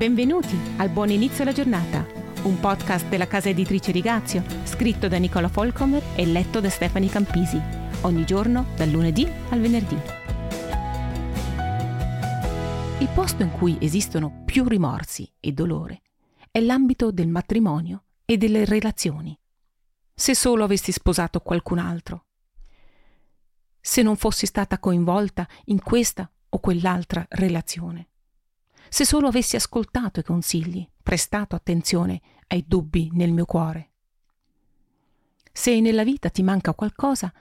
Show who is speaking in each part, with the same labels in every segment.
Speaker 1: Benvenuti al Buon Inizio alla Giornata, un podcast della casa editrice Rigazio, scritto da Nicola Folcomer e letto da Stefani Campisi, ogni giorno dal lunedì al venerdì. Il posto in cui esistono più rimorsi e dolore è l'ambito del matrimonio e delle relazioni. Se solo avessi sposato qualcun altro. Se non fossi stata coinvolta in questa o quell'altra relazione se solo avessi ascoltato i consigli, prestato attenzione ai dubbi nel mio cuore. Se nella vita ti manca qualcosa,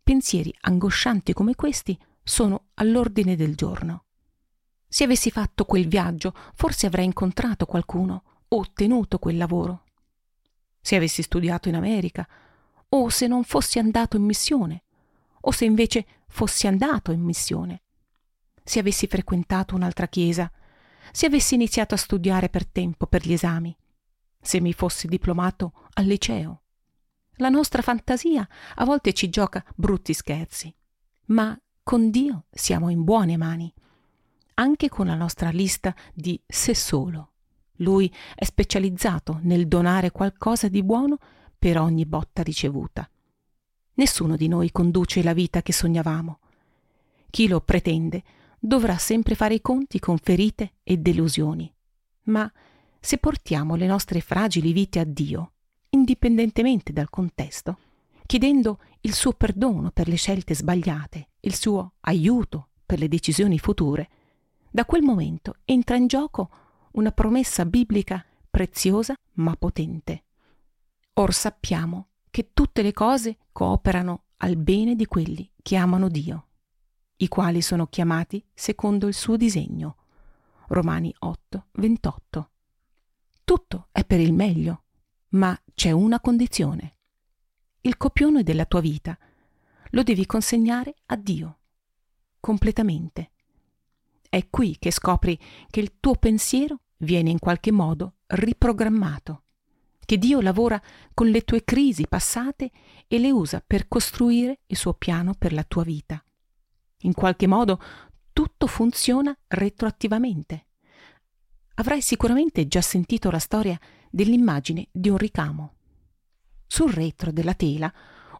Speaker 1: pensieri angoscianti come questi sono all'ordine del giorno. Se avessi fatto quel viaggio, forse avrei incontrato qualcuno o ottenuto quel lavoro. Se avessi studiato in America, o se non fossi andato in missione, o se invece fossi andato in missione. Se avessi frequentato un'altra chiesa, se avessi iniziato a studiare per tempo per gli esami, se mi fossi diplomato al liceo. La nostra fantasia a volte ci gioca brutti scherzi, ma con Dio siamo in buone mani, anche con la nostra lista di se solo. Lui è specializzato nel donare qualcosa di buono per ogni botta ricevuta. Nessuno di noi conduce la vita che sognavamo. Chi lo pretende dovrà sempre fare i conti con ferite e delusioni. Ma se portiamo le nostre fragili vite a Dio, indipendentemente dal contesto, chiedendo il suo perdono per le scelte sbagliate, il suo aiuto per le decisioni future, da quel momento entra in gioco una promessa biblica preziosa ma potente. Or sappiamo che tutte le cose cooperano al bene di quelli che amano Dio i quali sono chiamati secondo il suo disegno. Romani 8, 28. Tutto è per il meglio, ma c'è una condizione. Il copione della tua vita lo devi consegnare a Dio, completamente. È qui che scopri che il tuo pensiero viene in qualche modo riprogrammato, che Dio lavora con le tue crisi passate e le usa per costruire il suo piano per la tua vita. In qualche modo tutto funziona retroattivamente. Avrai sicuramente già sentito la storia dell'immagine di un ricamo. Sul retro della tela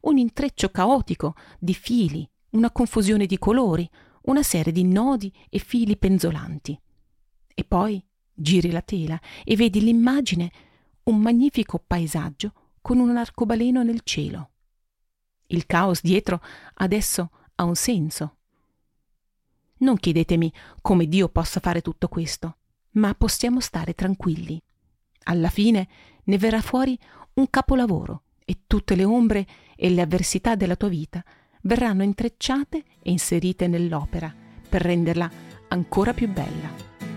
Speaker 1: un intreccio caotico di fili, una confusione di colori, una serie di nodi e fili penzolanti. E poi giri la tela e vedi l'immagine, un magnifico paesaggio con un arcobaleno nel cielo. Il caos dietro adesso ha un senso, non chiedetemi come Dio possa fare tutto questo, ma possiamo stare tranquilli. Alla fine ne verrà fuori un capolavoro e tutte le ombre e le avversità della tua vita verranno intrecciate e inserite nell'opera per renderla ancora più bella.